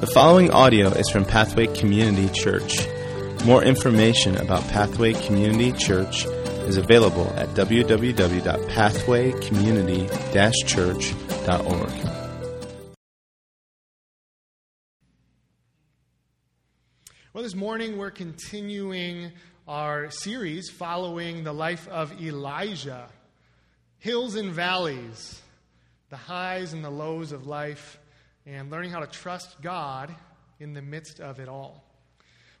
The following audio is from Pathway Community Church. More information about Pathway Community Church is available at www.pathwaycommunity-church.org. Well, this morning we're continuing our series following the life of Elijah. Hills and valleys, the highs and the lows of life and learning how to trust God in the midst of it all.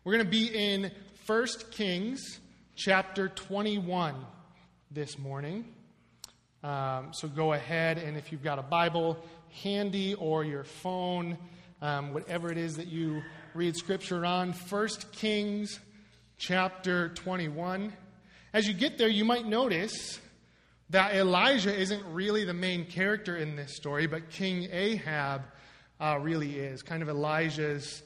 We're going to be in 1 Kings chapter 21 this morning. Um, so go ahead, and if you've got a Bible handy or your phone, um, whatever it is that you read scripture on, 1 Kings chapter 21. As you get there, you might notice that Elijah isn't really the main character in this story, but King Ahab uh, really is kind of Elijah's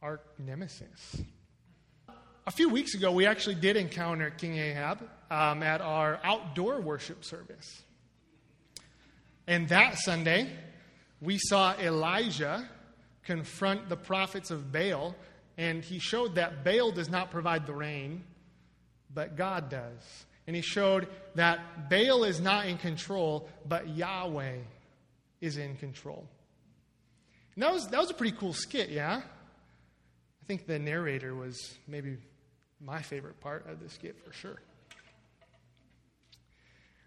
arch nemesis. A few weeks ago, we actually did encounter King Ahab um, at our outdoor worship service. And that Sunday, we saw Elijah confront the prophets of Baal, and he showed that Baal does not provide the rain, but God does. And he showed that Baal is not in control, but Yahweh is in control. And that was, that was a pretty cool skit, yeah? I think the narrator was maybe my favorite part of the skit for sure.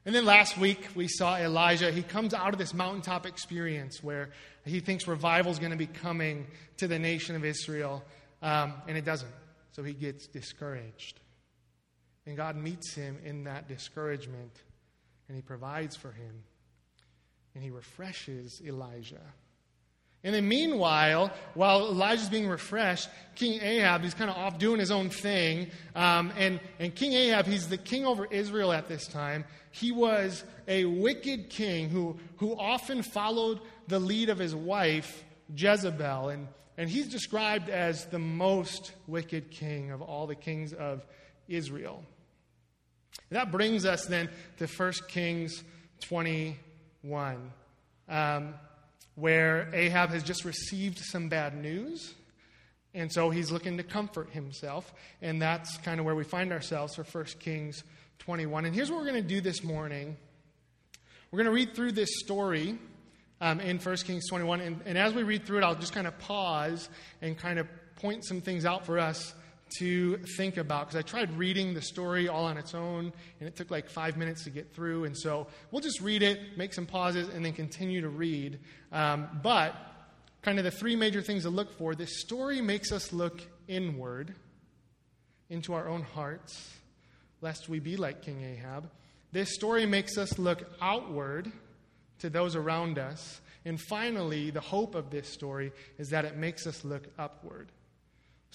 And then last week, we saw Elijah. He comes out of this mountaintop experience where he thinks revival is going to be coming to the nation of Israel, um, and it doesn't. So he gets discouraged. And God meets him in that discouragement, and he provides for him and he refreshes Elijah. And then, meanwhile, while Elijah's being refreshed, King Ahab, he's kind of off doing his own thing. Um, and, and King Ahab, he's the king over Israel at this time. He was a wicked king who, who often followed the lead of his wife, Jezebel. And, and he's described as the most wicked king of all the kings of Israel. That brings us then to 1 Kings 20. 1, um, where Ahab has just received some bad news. And so he's looking to comfort himself. And that's kind of where we find ourselves for 1 Kings 21. And here's what we're going to do this morning we're going to read through this story um, in 1 Kings 21. And, and as we read through it, I'll just kind of pause and kind of point some things out for us to think about because I tried reading the story all on its own and it took like five minutes to get through. And so we'll just read it, make some pauses, and then continue to read. Um, but kind of the three major things to look for this story makes us look inward into our own hearts, lest we be like King Ahab. This story makes us look outward to those around us. And finally, the hope of this story is that it makes us look upward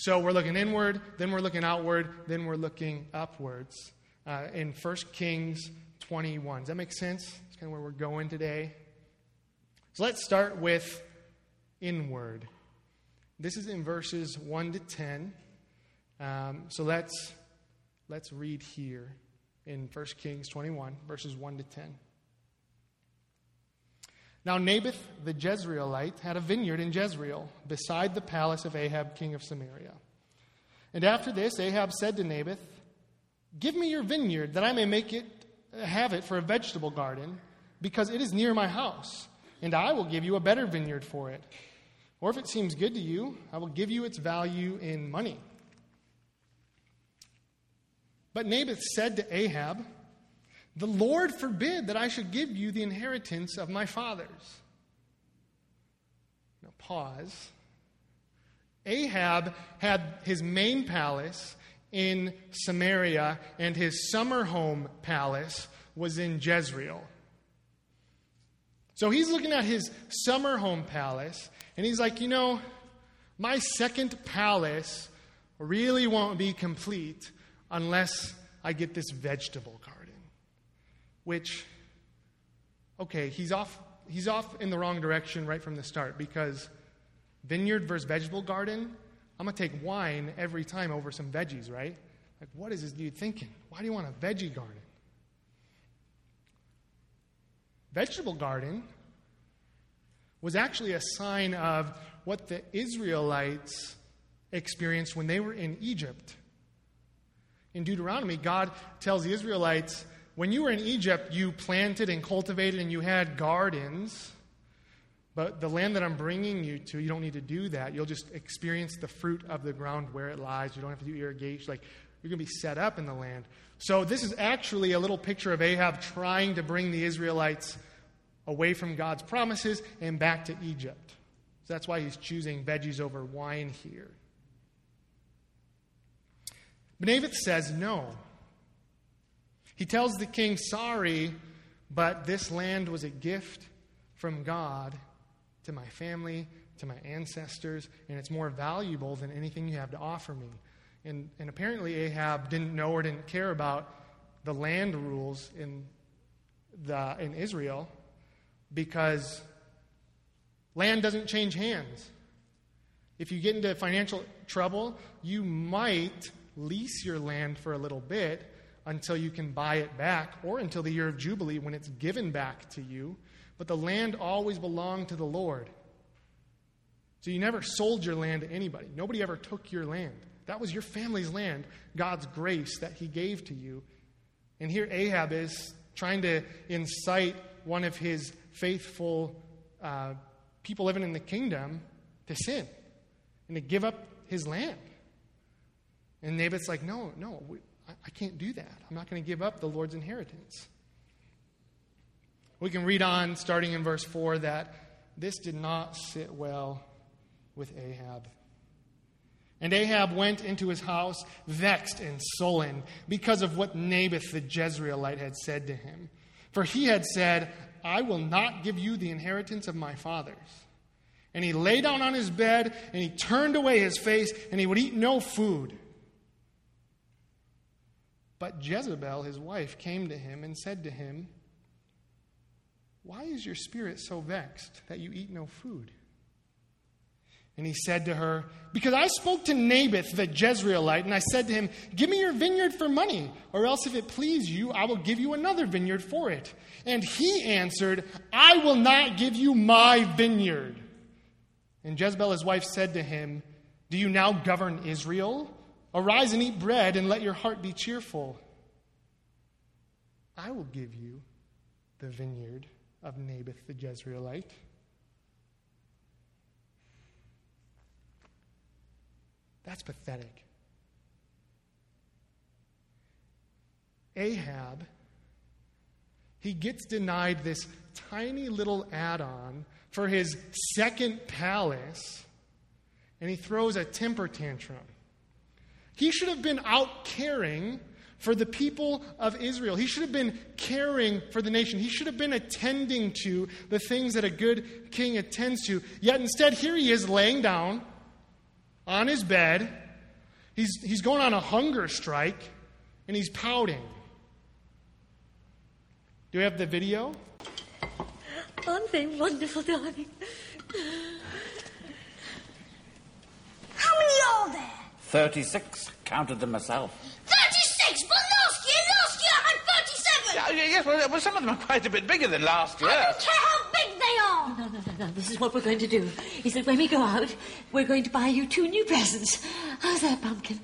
so we're looking inward, then we're looking outward, then we're looking upwards uh, in 1 Kings 21. Does that make sense? That's kind of where we're going today. So let's start with inward. This is in verses 1 to 10. Um, so let's, let's read here in 1 Kings 21, verses 1 to 10. Now, Naboth the Jezreelite had a vineyard in Jezreel, beside the palace of Ahab, king of Samaria. And after this, Ahab said to Naboth, Give me your vineyard, that I may make it, have it for a vegetable garden, because it is near my house, and I will give you a better vineyard for it. Or if it seems good to you, I will give you its value in money. But Naboth said to Ahab, the Lord forbid that I should give you the inheritance of my fathers. Now, pause. Ahab had his main palace in Samaria, and his summer home palace was in Jezreel. So he's looking at his summer home palace, and he's like, you know, my second palace really won't be complete unless I get this vegetable garden which, okay, he's off, he's off in the wrong direction right from the start because vineyard versus vegetable garden, I'm going to take wine every time over some veggies, right? Like, what is this dude thinking? Why do you want a veggie garden? Vegetable garden, was actually a sign of what the Israelites experienced when they were in Egypt. In Deuteronomy, God tells the Israelites, when you were in Egypt, you planted and cultivated and you had gardens. But the land that I'm bringing you to, you don't need to do that. You'll just experience the fruit of the ground where it lies. You don't have to do irrigation. Like, you're going to be set up in the land. So, this is actually a little picture of Ahab trying to bring the Israelites away from God's promises and back to Egypt. So, that's why he's choosing veggies over wine here. But Naboth says no. He tells the king, Sorry, but this land was a gift from God to my family, to my ancestors, and it's more valuable than anything you have to offer me. And, and apparently, Ahab didn't know or didn't care about the land rules in, the, in Israel because land doesn't change hands. If you get into financial trouble, you might lease your land for a little bit until you can buy it back or until the year of Jubilee when it's given back to you. But the land always belonged to the Lord. So you never sold your land to anybody. Nobody ever took your land. That was your family's land, God's grace that He gave to you. And here Ahab is trying to incite one of his faithful uh, people living in the kingdom to sin and to give up his land. And Naboth's like, no, no, we, I, can't do that. I'm not going to give up the Lord's inheritance. We can read on, starting in verse 4, that this did not sit well with Ahab. And Ahab went into his house vexed and sullen because of what Naboth the Jezreelite had said to him. For he had said, I will not give you the inheritance of my fathers. And he lay down on his bed, and he turned away his face, and he would eat no food. But Jezebel, his wife, came to him and said to him, Why is your spirit so vexed that you eat no food? And he said to her, Because I spoke to Naboth the Jezreelite, and I said to him, Give me your vineyard for money, or else if it please you, I will give you another vineyard for it. And he answered, I will not give you my vineyard. And Jezebel, his wife, said to him, Do you now govern Israel? Arise and eat bread, and let your heart be cheerful. I will give you the vineyard of Naboth the Jezreelite. That's pathetic. Ahab, he gets denied this tiny little add on for his second palace, and he throws a temper tantrum. He should have been out caring for the people of Israel. He should have been caring for the nation. He should have been attending to the things that a good king attends to. Yet instead, here he is laying down on his bed. He's, he's going on a hunger strike and he's pouting. Do we have the video? Aren't they wonderful, darling? How many are there? 36. Counted them myself. 36! But last year, last year I had 37! Yeah, yes, well, well, some of them are quite a bit bigger than last year. I don't care how big they are! No, no, no, no. This is what we're going to do. Is that when we go out, we're going to buy you two new presents. How's that, Pumpkin?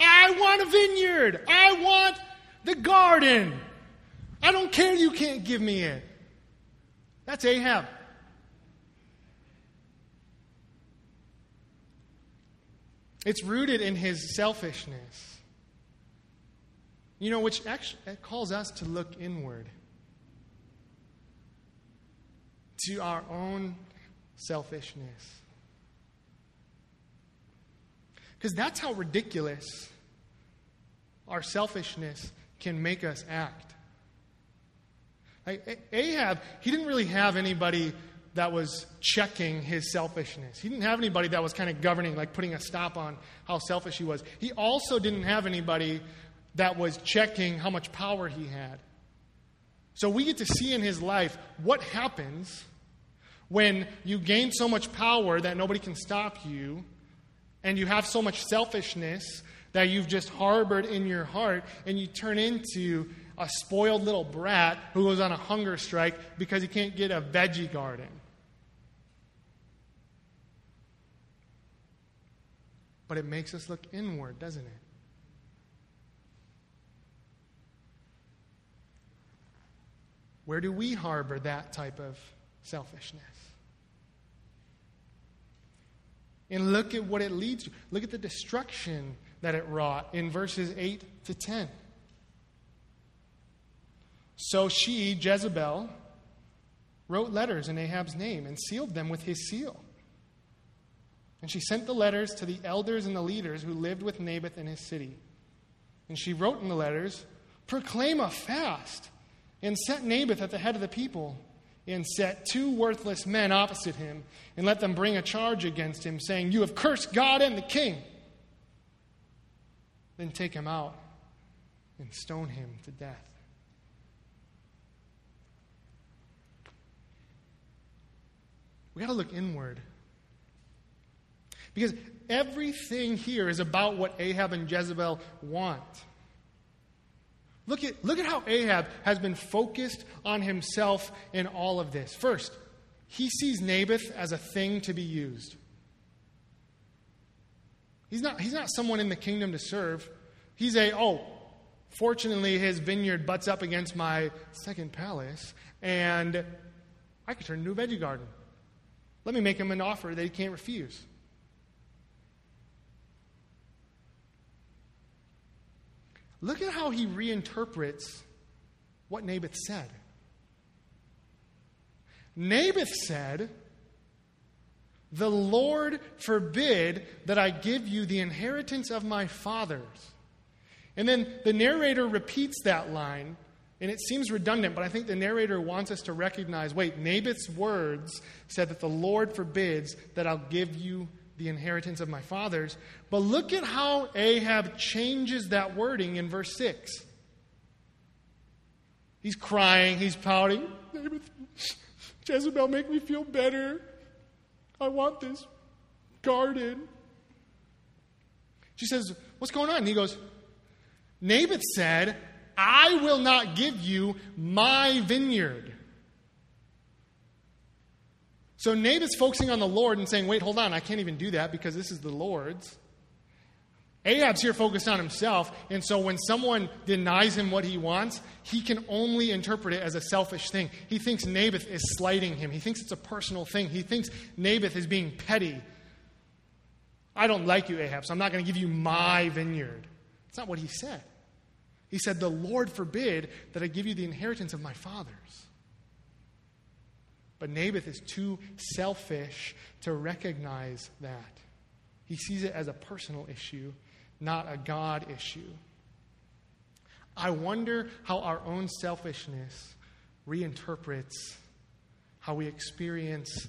I want a vineyard. I want the garden. I don't care you can't give me it. That's Ahab. It's rooted in his selfishness. You know, which actually calls us to look inward to our own selfishness. Because that's how ridiculous our selfishness can make us act. Like Ahab, he didn't really have anybody that was checking his selfishness. He didn't have anybody that was kind of governing, like putting a stop on how selfish he was. He also didn't have anybody that was checking how much power he had. So we get to see in his life what happens when you gain so much power that nobody can stop you, and you have so much selfishness that you've just harbored in your heart, and you turn into a spoiled little brat who goes on a hunger strike because he can't get a veggie garden. But it makes us look inward, doesn't it? Where do we harbor that type of selfishness? And look at what it leads to. Look at the destruction that it wrought in verses 8 to 10. So she, Jezebel, wrote letters in Ahab's name and sealed them with his seal. And she sent the letters to the elders and the leaders who lived with Naboth in his city. And she wrote in the letters, Proclaim a fast and set Naboth at the head of the people, and set two worthless men opposite him, and let them bring a charge against him, saying, You have cursed God and the king. Then take him out and stone him to death. We got to look inward. Because everything here is about what Ahab and Jezebel want. Look at, look at how Ahab has been focused on himself in all of this. First, he sees Naboth as a thing to be used. He's not, he's not someone in the kingdom to serve. He's a, oh, fortunately, his vineyard butts up against my second palace, and I could turn into a veggie garden. Let me make him an offer that he can't refuse. Look at how he reinterprets what Naboth said. Naboth said, The Lord forbid that I give you the inheritance of my fathers. And then the narrator repeats that line, and it seems redundant, but I think the narrator wants us to recognize wait, Naboth's words said that the Lord forbids that I'll give you the inheritance of my fathers. But look at how Ahab changes that wording in verse 6. He's crying, he's pouting. Jezebel, make me feel better. I want this garden. She says, What's going on? And he goes, Naboth said, I will not give you my vineyard. So Naboth's focusing on the Lord and saying, wait, hold on, I can't even do that because this is the Lord's. Ahab's here focused on himself, and so when someone denies him what he wants, he can only interpret it as a selfish thing. He thinks Naboth is slighting him, he thinks it's a personal thing, he thinks Naboth is being petty. I don't like you, Ahab, so I'm not going to give you my vineyard. That's not what he said. He said, The Lord forbid that I give you the inheritance of my fathers. But Naboth is too selfish to recognize that. He sees it as a personal issue, not a God issue. I wonder how our own selfishness reinterprets how we experience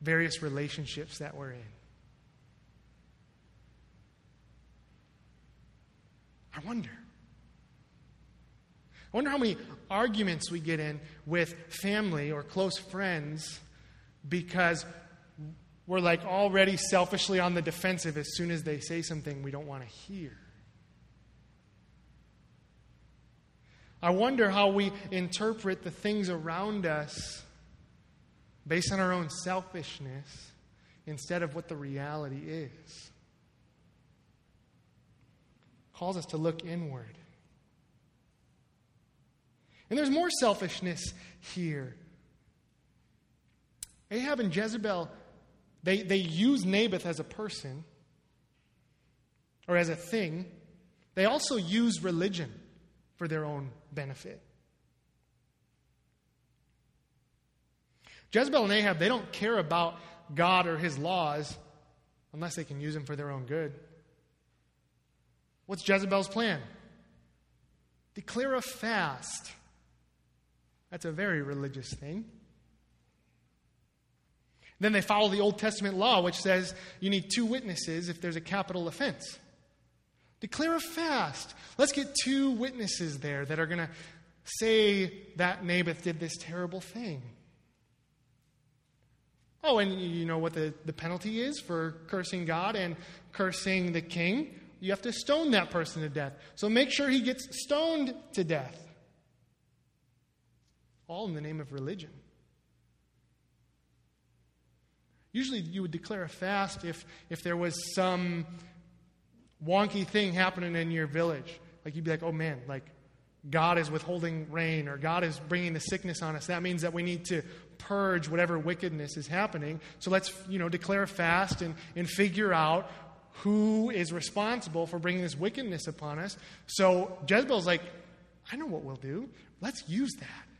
various relationships that we're in. I wonder. I wonder how many arguments we get in with family or close friends because we're like already selfishly on the defensive as soon as they say something we don't want to hear. I wonder how we interpret the things around us based on our own selfishness instead of what the reality is. Calls us to look inward. And there's more selfishness here. Ahab and Jezebel, they, they use Naboth as a person or as a thing. They also use religion for their own benefit. Jezebel and Ahab, they don't care about God or his laws unless they can use them for their own good. What's Jezebel's plan? Declare a fast that's a very religious thing. Then they follow the Old Testament law, which says you need two witnesses if there's a capital offense. Declare a fast. Let's get two witnesses there that are going to say that Naboth did this terrible thing. Oh, and you know what the, the penalty is for cursing God and cursing the king? You have to stone that person to death. So make sure he gets stoned to death. All in the name of religion. Usually, you would declare a fast if, if there was some wonky thing happening in your village. Like, you'd be like, oh man, like, God is withholding rain or God is bringing the sickness on us. That means that we need to purge whatever wickedness is happening. So let's, you know, declare a fast and, and figure out who is responsible for bringing this wickedness upon us. So Jezebel's like, I know what we'll do. Let's use that.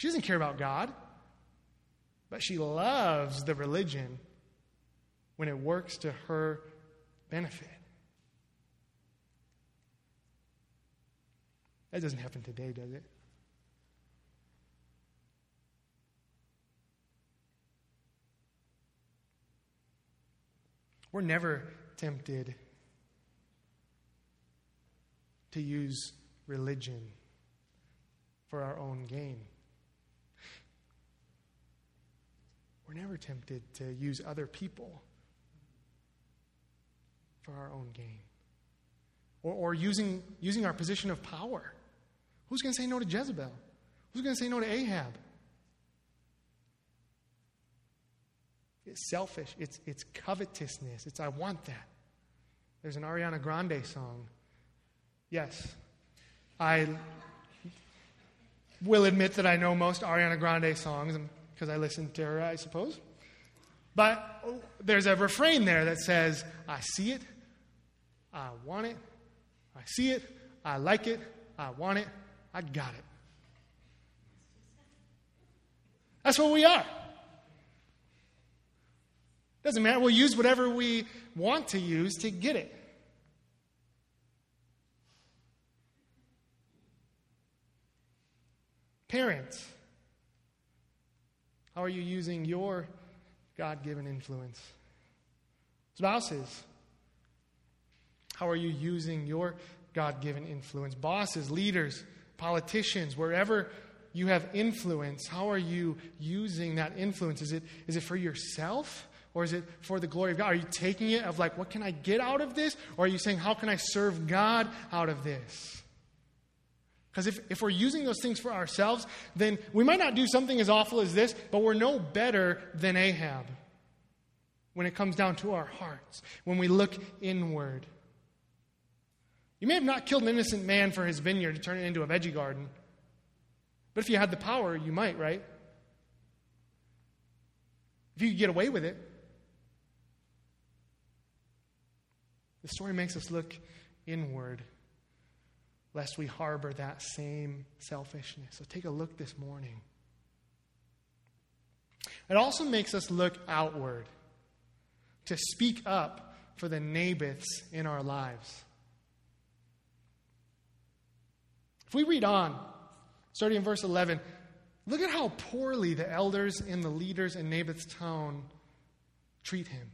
She doesn't care about God, but she loves the religion when it works to her benefit. That doesn't happen today, does it? We're never tempted to use religion for our own gain. We're never tempted to use other people for our own gain. Or, or using, using our position of power. Who's going to say no to Jezebel? Who's going to say no to Ahab? It's selfish. It's, it's covetousness. It's, I want that. There's an Ariana Grande song. Yes, I will admit that I know most Ariana Grande songs because I listen to her, I suppose. But there's a refrain there that says, I see it, I want it, I see it, I like it, I want it, I got it. That's what we are. Doesn't matter. We'll use whatever we want to use to get it. Parents, how are you using your God given influence? Spouses, how are you using your God given influence? Bosses, leaders, politicians, wherever you have influence, how are you using that influence? Is it, is it for yourself? Or is it for the glory of God? Are you taking it of like, what can I get out of this? Or are you saying, how can I serve God out of this? Because if, if we're using those things for ourselves, then we might not do something as awful as this, but we're no better than Ahab when it comes down to our hearts, when we look inward. You may have not killed an innocent man for his vineyard to turn it into a veggie garden, but if you had the power, you might, right? If you could get away with it. The story makes us look inward, lest we harbor that same selfishness. So take a look this morning. It also makes us look outward, to speak up for the Naboths in our lives. If we read on, starting in verse 11, look at how poorly the elders and the leaders in Naboth's town treat him.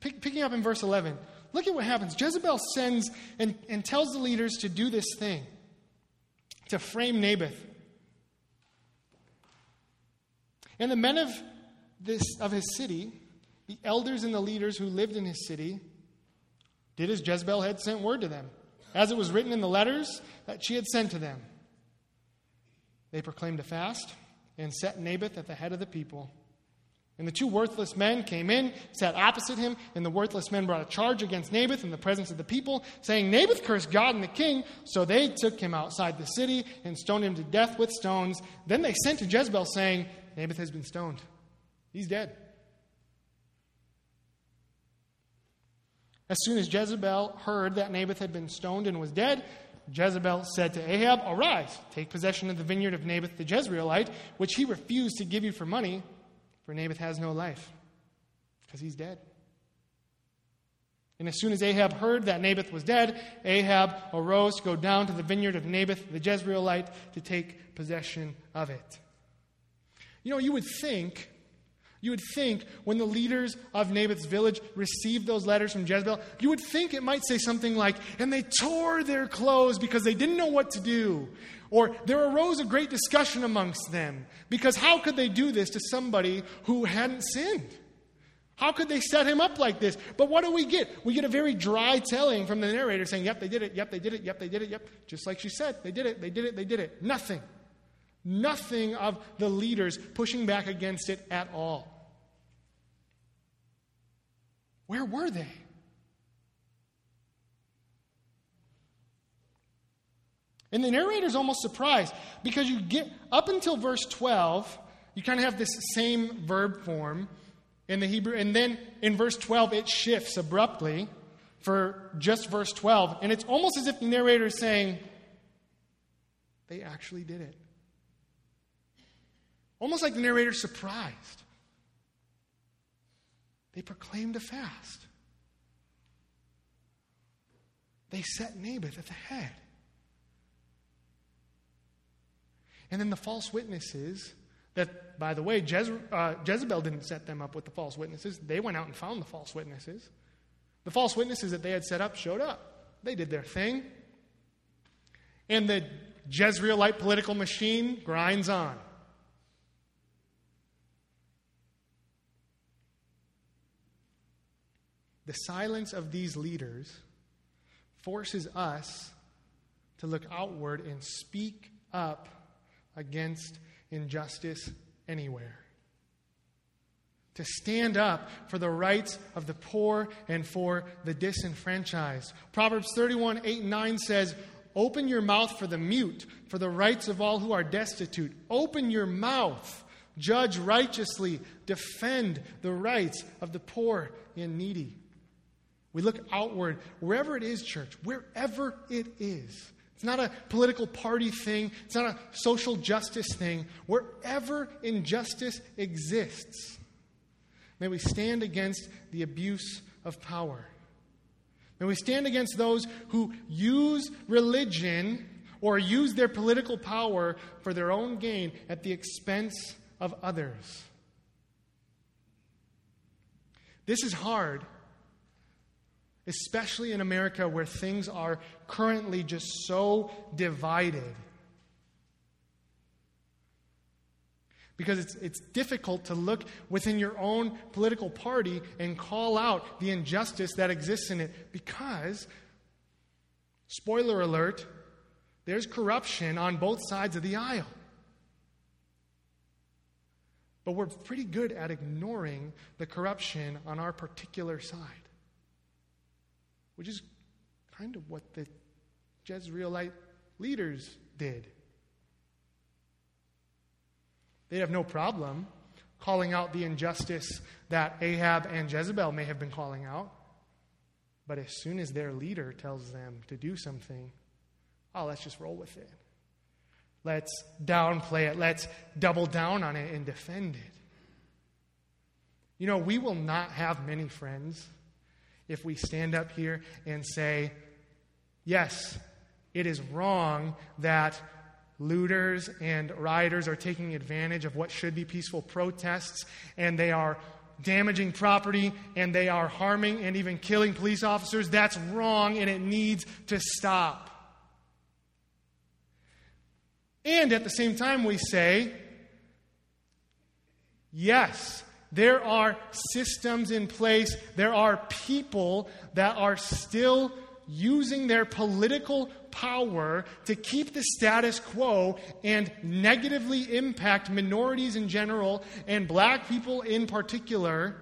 Picking up in verse 11, look at what happens. Jezebel sends and, and tells the leaders to do this thing to frame Naboth. And the men of, this, of his city, the elders and the leaders who lived in his city, did as Jezebel had sent word to them, as it was written in the letters that she had sent to them. They proclaimed a fast and set Naboth at the head of the people. And the two worthless men came in, sat opposite him, and the worthless men brought a charge against Naboth in the presence of the people, saying, Naboth cursed God and the king. So they took him outside the city and stoned him to death with stones. Then they sent to Jezebel, saying, Naboth has been stoned. He's dead. As soon as Jezebel heard that Naboth had been stoned and was dead, Jezebel said to Ahab, Arise, take possession of the vineyard of Naboth the Jezreelite, which he refused to give you for money for Naboth has no life because he's dead. And as soon as Ahab heard that Naboth was dead, Ahab arose to go down to the vineyard of Naboth the Jezreelite to take possession of it. You know, you would think, you would think when the leaders of Naboth's village received those letters from Jezebel, you would think it might say something like, and they tore their clothes because they didn't know what to do. Or there arose a great discussion amongst them because how could they do this to somebody who hadn't sinned? How could they set him up like this? But what do we get? We get a very dry telling from the narrator saying, Yep, they did it. Yep, they did it. Yep, they did it. Yep. Just like she said, they did it. They did it. They did it. Nothing. Nothing of the leaders pushing back against it at all. Where were they? And the narrator's almost surprised because you get up until verse 12, you kind of have this same verb form in the Hebrew, and then in verse 12 it shifts abruptly for just verse 12, and it's almost as if the narrator is saying, They actually did it. Almost like the narrator's surprised. They proclaimed a fast. They set Naboth at the head. And then the false witnesses, that, by the way, Jeze- uh, Jezebel didn't set them up with the false witnesses. They went out and found the false witnesses. The false witnesses that they had set up showed up. They did their thing. And the Jezreelite political machine grinds on. The silence of these leaders forces us to look outward and speak up against injustice anywhere. To stand up for the rights of the poor and for the disenfranchised. Proverbs 31 8 and 9 says, Open your mouth for the mute, for the rights of all who are destitute. Open your mouth, judge righteously, defend the rights of the poor and needy. We look outward, wherever it is, church, wherever it is. It's not a political party thing, it's not a social justice thing. Wherever injustice exists, may we stand against the abuse of power. May we stand against those who use religion or use their political power for their own gain at the expense of others. This is hard especially in America where things are currently just so divided. Because it's, it's difficult to look within your own political party and call out the injustice that exists in it. Because, spoiler alert, there's corruption on both sides of the aisle. But we're pretty good at ignoring the corruption on our particular side which is kind of what the Jezreelite leaders did. They'd have no problem calling out the injustice that Ahab and Jezebel may have been calling out. But as soon as their leader tells them to do something, oh, let's just roll with it. Let's downplay it. Let's double down on it and defend it. You know, we will not have many friends if we stand up here and say, yes, it is wrong that looters and rioters are taking advantage of what should be peaceful protests and they are damaging property and they are harming and even killing police officers. That's wrong and it needs to stop. And at the same time, we say, yes, there are systems in place, there are people that are still using their political power to keep the status quo and negatively impact minorities in general and black people in particular.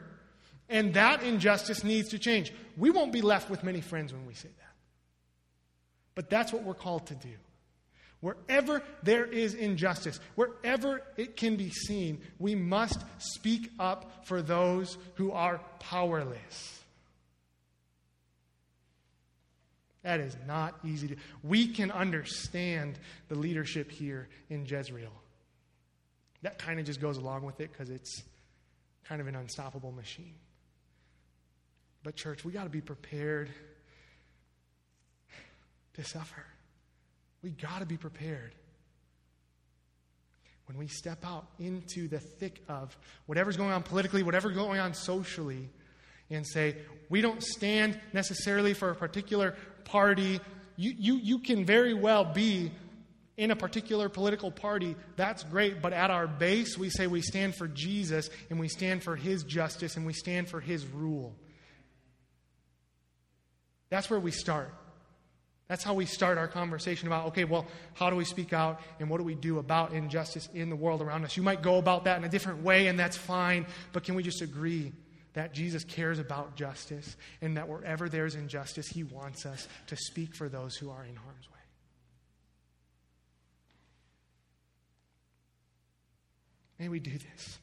And that injustice needs to change. We won't be left with many friends when we say that. But that's what we're called to do. Wherever there is injustice, wherever it can be seen, we must speak up for those who are powerless. That is not easy to. We can understand the leadership here in Jezreel. That kind of just goes along with it because it's kind of an unstoppable machine. But, church, we got to be prepared to suffer. We got to be prepared. When we step out into the thick of whatever's going on politically, whatever's going on socially, and say, we don't stand necessarily for a particular party. You, you, you can very well be in a particular political party, that's great. But at our base, we say we stand for Jesus and we stand for his justice and we stand for his rule. That's where we start. That's how we start our conversation about, okay, well, how do we speak out and what do we do about injustice in the world around us? You might go about that in a different way, and that's fine, but can we just agree that Jesus cares about justice and that wherever there's injustice, he wants us to speak for those who are in harm's way? May we do this.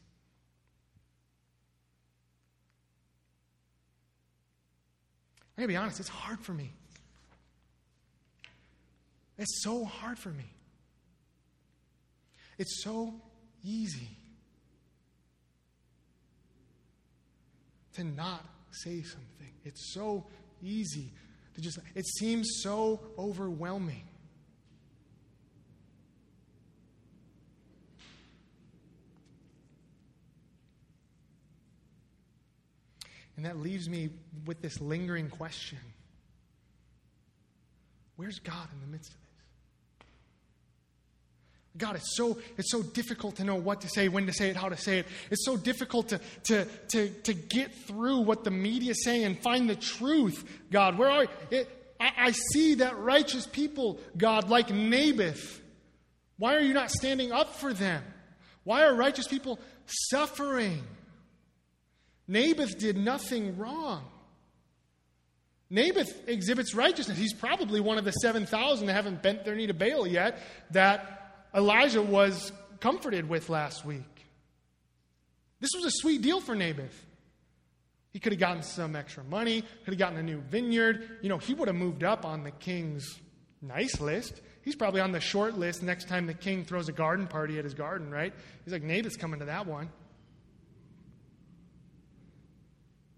I'm going to be honest, it's hard for me. It's so hard for me. It's so easy to not say something. It's so easy to just, it seems so overwhelming. And that leaves me with this lingering question Where's God in the midst of this? God, it's so, it's so difficult to know what to say, when to say it, how to say it. It's so difficult to, to, to, to get through what the media is saying and find the truth, God. Where are you? I, I see that righteous people, God, like Naboth. Why are you not standing up for them? Why are righteous people suffering? Naboth did nothing wrong. Naboth exhibits righteousness. He's probably one of the 7,000 that haven't bent their knee to Baal yet that Elijah was comforted with last week. This was a sweet deal for Naboth. He could have gotten some extra money, could have gotten a new vineyard. You know, he would have moved up on the king's nice list. He's probably on the short list next time the king throws a garden party at his garden, right? He's like, Naboth's coming to that one.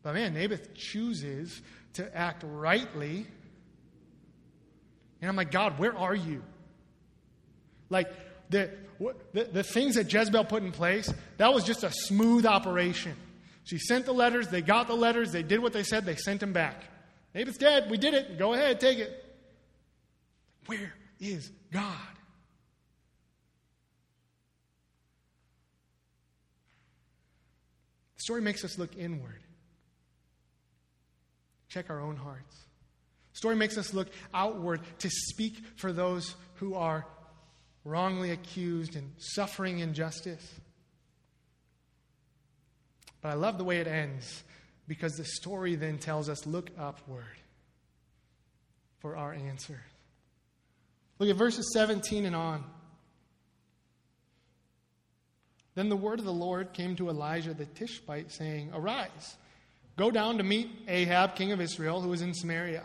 But man, Naboth chooses to act rightly. And I'm like, God, where are you? Like the, the, the things that Jezebel put in place, that was just a smooth operation. She sent the letters, they got the letters, they did what they said, they sent them back. Naboth's dead, we did it, go ahead, take it. Where is God? The story makes us look inward. Check our own hearts. The story makes us look outward to speak for those who are wrongly accused and suffering injustice. But I love the way it ends because the story then tells us look upward for our answer. Look at verses 17 and on. Then the word of the Lord came to Elijah the Tishbite, saying, Arise, go down to meet Ahab, king of Israel, who is in Samaria.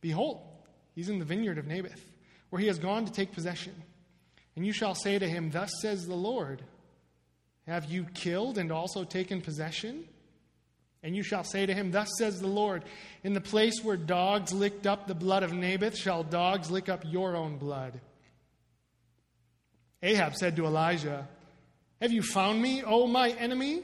Behold, he's in the vineyard of Naboth, where he has gone to take possession. And you shall say to him, Thus says the Lord, Have you killed and also taken possession? And you shall say to him, Thus says the Lord, In the place where dogs licked up the blood of Naboth, shall dogs lick up your own blood. Ahab said to Elijah, Have you found me, O my enemy?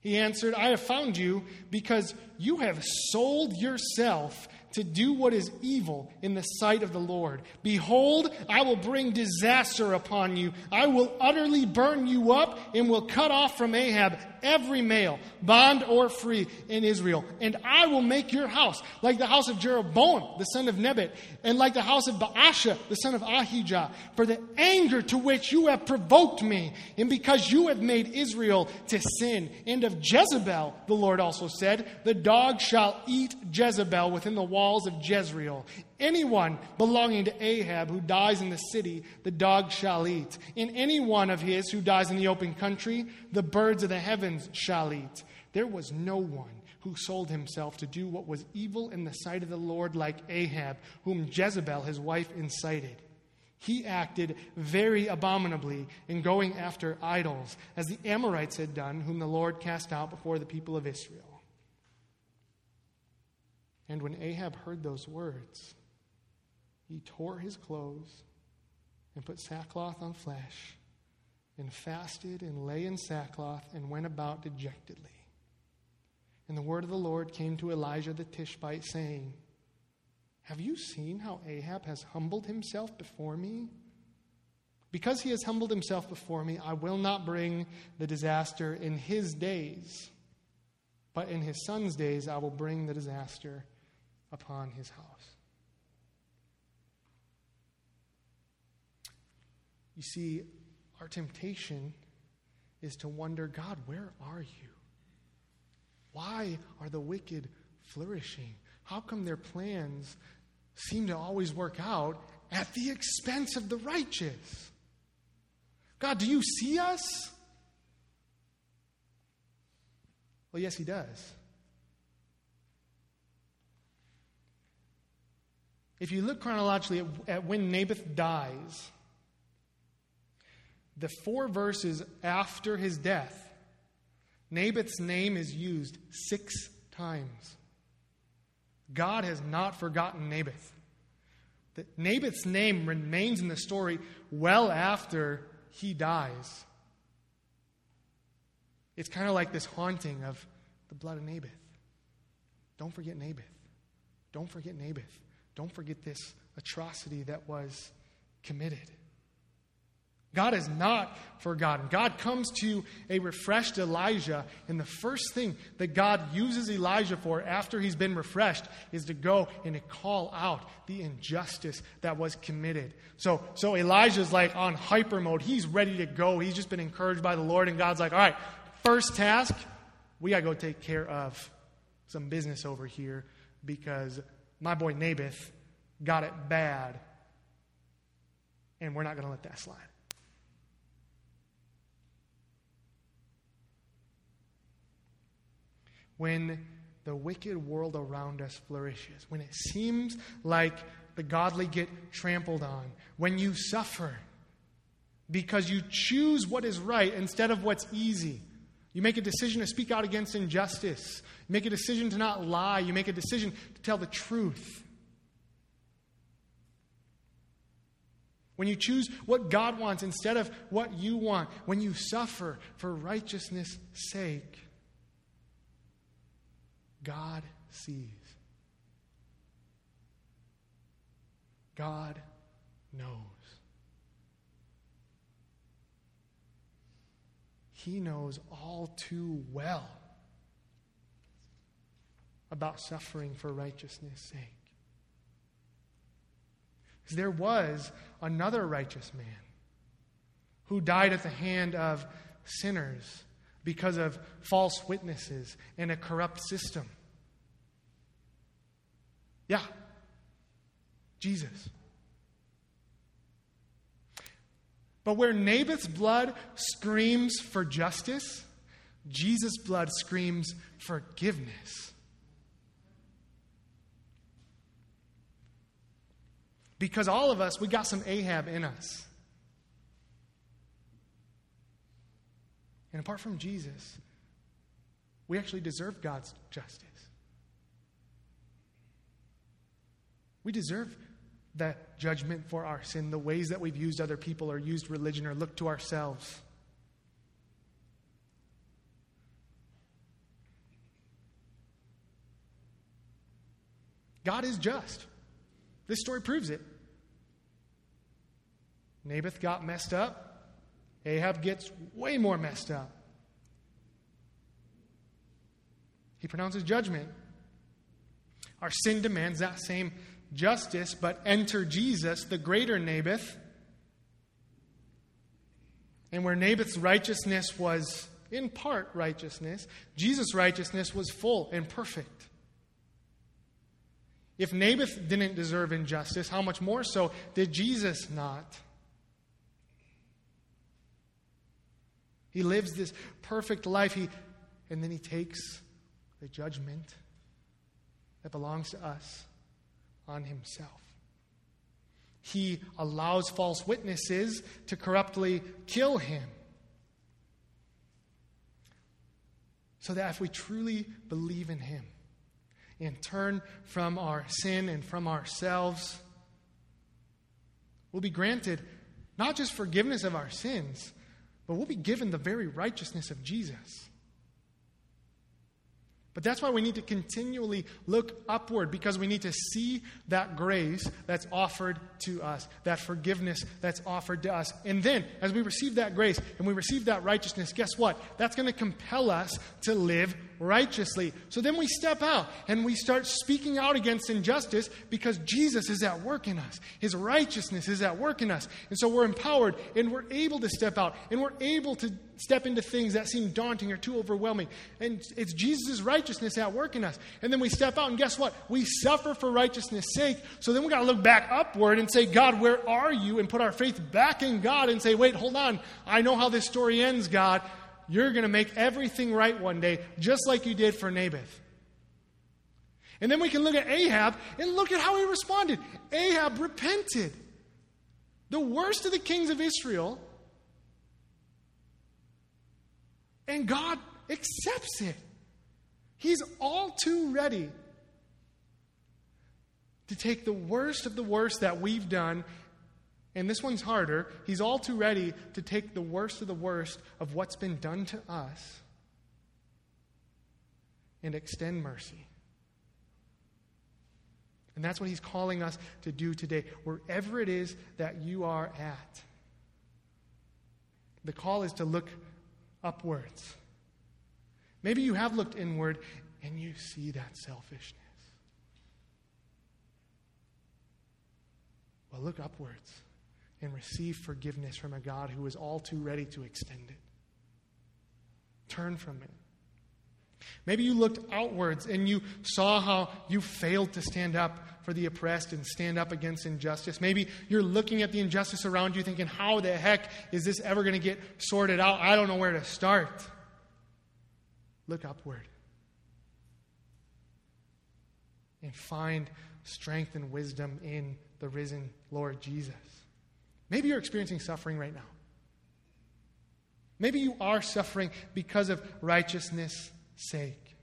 He answered, I have found you because you have sold yourself to do what is evil in the sight of the Lord. Behold, I will bring disaster upon you. I will utterly burn you up and will cut off from Ahab every male, bond or free, in Israel. And I will make your house like the house of Jeroboam, the son of Nebat, and like the house of Baasha, the son of Ahijah, for the anger to which you have provoked me, and because you have made Israel to sin. And of Jezebel, the Lord also said, The dog shall eat Jezebel within the walls of Jezreel. Anyone belonging to Ahab who dies in the city, the dog shall eat. In any one of his who dies in the open country, the birds of the heavens shall eat. There was no one who sold himself to do what was evil in the sight of the Lord like Ahab, whom Jezebel, his wife, incited. He acted very abominably in going after idols, as the Amorites had done, whom the Lord cast out before the people of Israel. And when Ahab heard those words, he tore his clothes and put sackcloth on flesh and fasted and lay in sackcloth and went about dejectedly. And the word of the Lord came to Elijah the Tishbite, saying, Have you seen how Ahab has humbled himself before me? Because he has humbled himself before me, I will not bring the disaster in his days, but in his son's days I will bring the disaster upon his house. You see, our temptation is to wonder God, where are you? Why are the wicked flourishing? How come their plans seem to always work out at the expense of the righteous? God, do you see us? Well, yes, He does. If you look chronologically at, at when Naboth dies, the four verses after his death, Naboth's name is used six times. God has not forgotten Naboth. That Naboth's name remains in the story well after he dies. It's kind of like this haunting of the blood of Naboth. Don't forget Naboth. Don't forget Naboth. Don't forget this atrocity that was committed. God is not forgotten. God comes to a refreshed Elijah, and the first thing that God uses Elijah for after he's been refreshed is to go and to call out the injustice that was committed. So, so Elijah's like on hyper mode. He's ready to go. He's just been encouraged by the Lord, and God's like, all right, first task, we got to go take care of some business over here because my boy Naboth got it bad, and we're not going to let that slide. When the wicked world around us flourishes, when it seems like the godly get trampled on, when you suffer because you choose what is right instead of what's easy. You make a decision to speak out against injustice. You make a decision to not lie. You make a decision to tell the truth. When you choose what God wants instead of what you want, when you suffer for righteousness' sake, God sees. God knows. He knows all too well about suffering for righteousness' sake. Because there was another righteous man who died at the hand of sinners because of false witnesses and a corrupt system. Yeah, Jesus. But where Naboth's blood screams for justice, Jesus' blood screams forgiveness. Because all of us, we got some Ahab in us. And apart from Jesus, we actually deserve God's justice. We deserve that judgment for our sin, the ways that we've used other people or used religion or looked to ourselves. God is just. This story proves it. Naboth got messed up. Ahab gets way more messed up. He pronounces judgment. Our sin demands that same justice, but enter Jesus, the greater Naboth. And where Naboth's righteousness was in part righteousness, Jesus' righteousness was full and perfect. If Naboth didn't deserve injustice, how much more so did Jesus not? He lives this perfect life. He, and then he takes the judgment that belongs to us on himself. He allows false witnesses to corruptly kill him. So that if we truly believe in him and turn from our sin and from ourselves, we'll be granted not just forgiveness of our sins, but we'll be given the very righteousness of Jesus. But that's why we need to continually look upward because we need to see that grace that's offered to us, that forgiveness that's offered to us. And then, as we receive that grace and we receive that righteousness, guess what? That's going to compel us to live righteously. So then we step out and we start speaking out against injustice because Jesus is at work in us. His righteousness is at work in us. And so we're empowered and we're able to step out and we're able to step into things that seem daunting or too overwhelming. And it's Jesus' righteousness at work in us. And then we step out and guess what? We suffer for righteousness' sake. So then we got to look back upward and say, God, where are you? And put our faith back in God and say, wait, hold on. I know how this story ends, God you're going to make everything right one day, just like you did for Naboth. And then we can look at Ahab and look at how he responded. Ahab repented. The worst of the kings of Israel. And God accepts it. He's all too ready to take the worst of the worst that we've done and this one's harder. He's all too ready to take the worst of the worst of what's been done to us and extend mercy. And that's what he's calling us to do today, wherever it is that you are at. The call is to look upwards. Maybe you have looked inward and you see that selfishness. Well, look upwards and receive forgiveness from a God who is all too ready to extend it. Turn from it. Maybe you looked outwards and you saw how you failed to stand up for the oppressed and stand up against injustice. Maybe you're looking at the injustice around you thinking, how the heck is this ever going to get sorted out? I don't know where to start. Look upward and find strength and wisdom in the risen Lord Jesus. Maybe you're experiencing suffering right now. Maybe you are suffering because of righteousness' sake.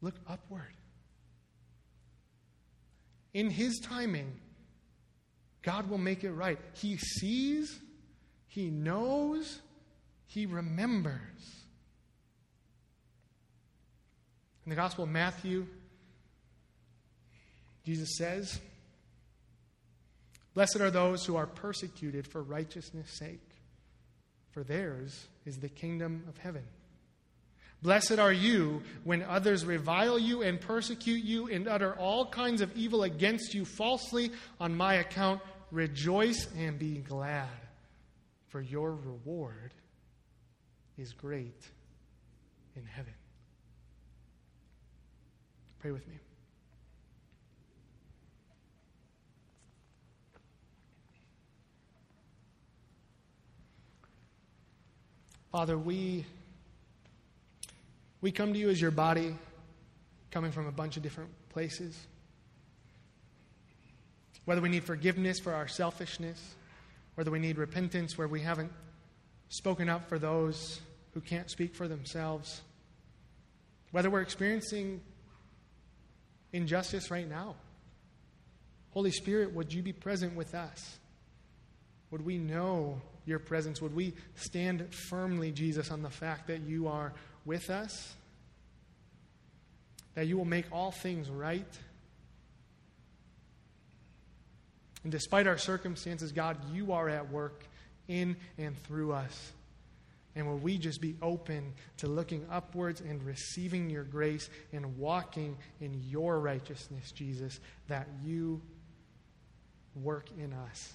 Look upward. In His timing, God will make it right. He sees, He knows, He remembers. In the Gospel of Matthew, Jesus says, Blessed are those who are persecuted for righteousness' sake, for theirs is the kingdom of heaven. Blessed are you when others revile you and persecute you and utter all kinds of evil against you falsely on my account. Rejoice and be glad, for your reward is great in heaven. Pray with me. Father, we, we come to you as your body, coming from a bunch of different places. Whether we need forgiveness for our selfishness, whether we need repentance where we haven't spoken up for those who can't speak for themselves, whether we're experiencing injustice right now. Holy Spirit, would you be present with us? Would we know your presence? Would we stand firmly, Jesus, on the fact that you are with us? That you will make all things right? And despite our circumstances, God, you are at work in and through us. And will we just be open to looking upwards and receiving your grace and walking in your righteousness, Jesus, that you work in us?